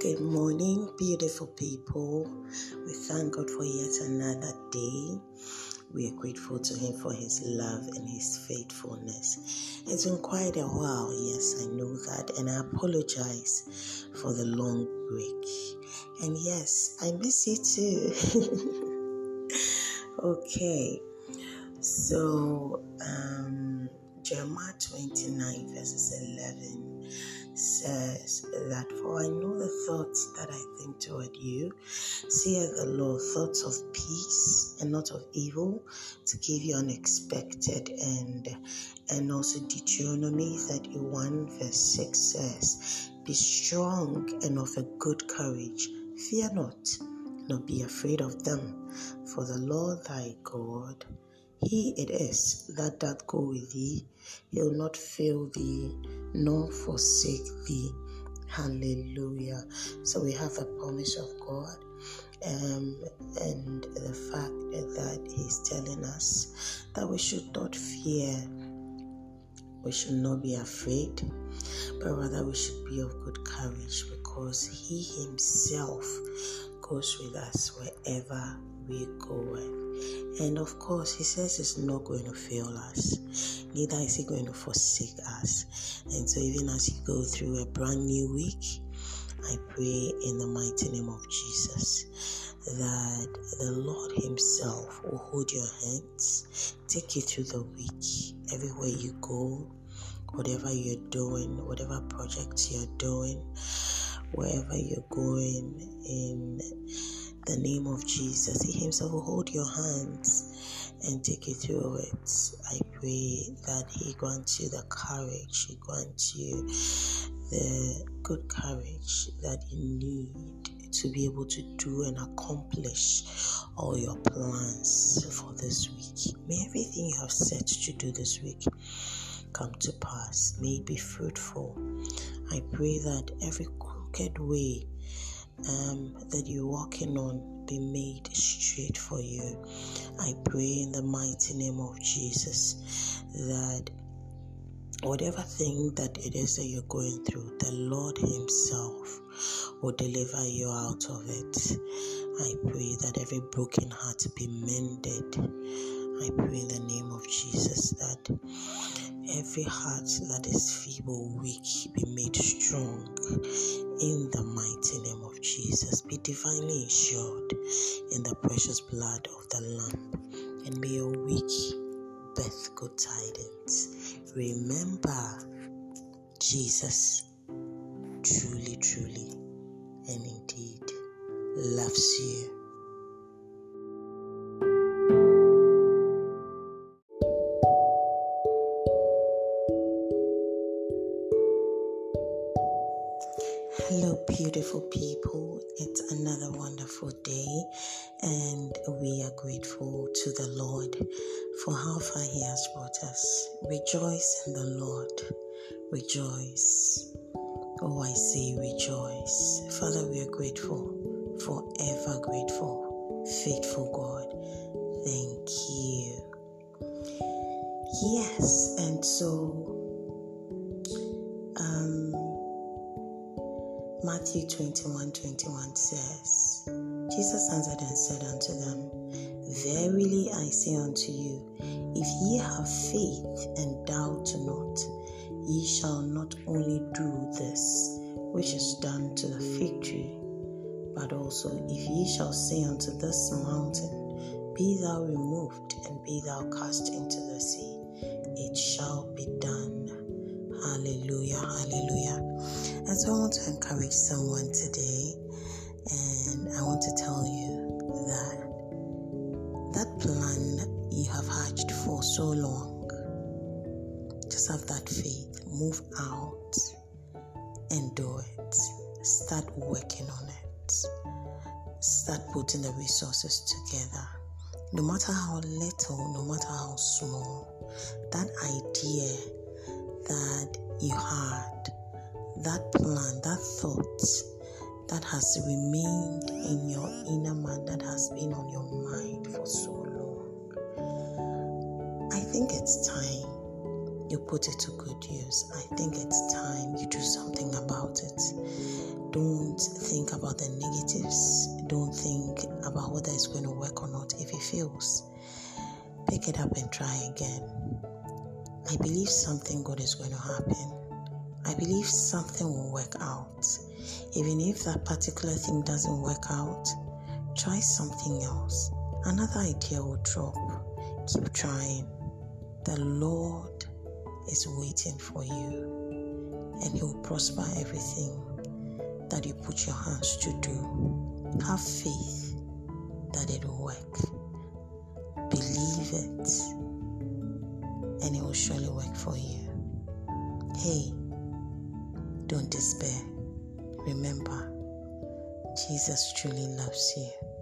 Good morning, beautiful people. We thank God for yet another day. We are grateful to Him for His love and His faithfulness. It's been quite a while, yes, I know that, and I apologize for the long break. And yes, I miss you too. okay, so um, Jeremiah 29, verses 11 says that, For I know the thoughts that I think toward you, saith the Lord, thoughts of peace and not of evil, to give you an expected end. And also Deuteronomy 31, verse 6 says, Be strong and of a good courage, fear not, nor be afraid of them, for the Lord thy God he it is that doth go with thee, he'll not fail thee, nor forsake thee. Hallelujah. So we have a promise of God. Um, and the fact that He's telling us that we should not fear, we should not be afraid, but rather we should be of good courage because He Himself goes with us wherever we go. And of course, He says He's not going to fail us, neither is He going to forsake us. And so, even as you go through a brand new week, I pray in the mighty name of Jesus that the Lord Himself will hold your hands, take you through the week, everywhere you go, whatever you're doing, whatever projects you're doing, wherever you're going in the name of Jesus. He Himself will hold your hands and take you through it. I pray that He grants you the courage, He grants you the good courage that you need to be able to do and accomplish all your plans for this week. May everything you have set to do this week come to pass. May it be fruitful. I pray that every crooked way um, that you're walking on be made straight for you. I pray in the mighty name of Jesus that whatever thing that it is that you're going through, the Lord Himself will deliver you out of it. I pray that every broken heart be mended. I pray in the name of Jesus that every heart that is feeble, week, be made strong in the mighty name of Jesus. Be divinely insured in the precious blood of the Lamb, and may your weak birth good tidings. Remember, Jesus truly, truly, and indeed loves you. Hello, beautiful people. It's another wonderful day, and we are grateful to the Lord for how far He has brought us. Rejoice in the Lord. Rejoice. Oh, I say rejoice. Father, we are grateful, forever grateful, faithful God. Thank you. Yes, and so Matthew 21 21 says, Jesus answered and said unto them, Verily I say unto you, if ye have faith and doubt not, ye shall not only do this which is done to the fig tree, but also if ye shall say unto this mountain, Be thou removed and be thou cast into the sea, it shall be done. Hallelujah, hallelujah. And so I want to encourage someone today, and I want to tell you that that plan you have hatched for so long, just have that faith, move out and do it. Start working on it. Start putting the resources together. No matter how little, no matter how small, that idea that you had that plan, that thought that has remained in your inner man, that has been on your mind for so long. I think it's time you put it to good use. I think it's time you do something about it. Don't think about the negatives. Don't think about whether it's going to work or not. If it fails, pick it up and try again. I believe something good is going to happen. I believe something will work out. Even if that particular thing doesn't work out, try something else. Another idea will drop. Keep trying. The Lord is waiting for you and He will prosper everything that you put your hands to do. Have faith that it will work. Believe it and it will surely work for you. Hey, don't despair. Remember, Jesus truly loves you.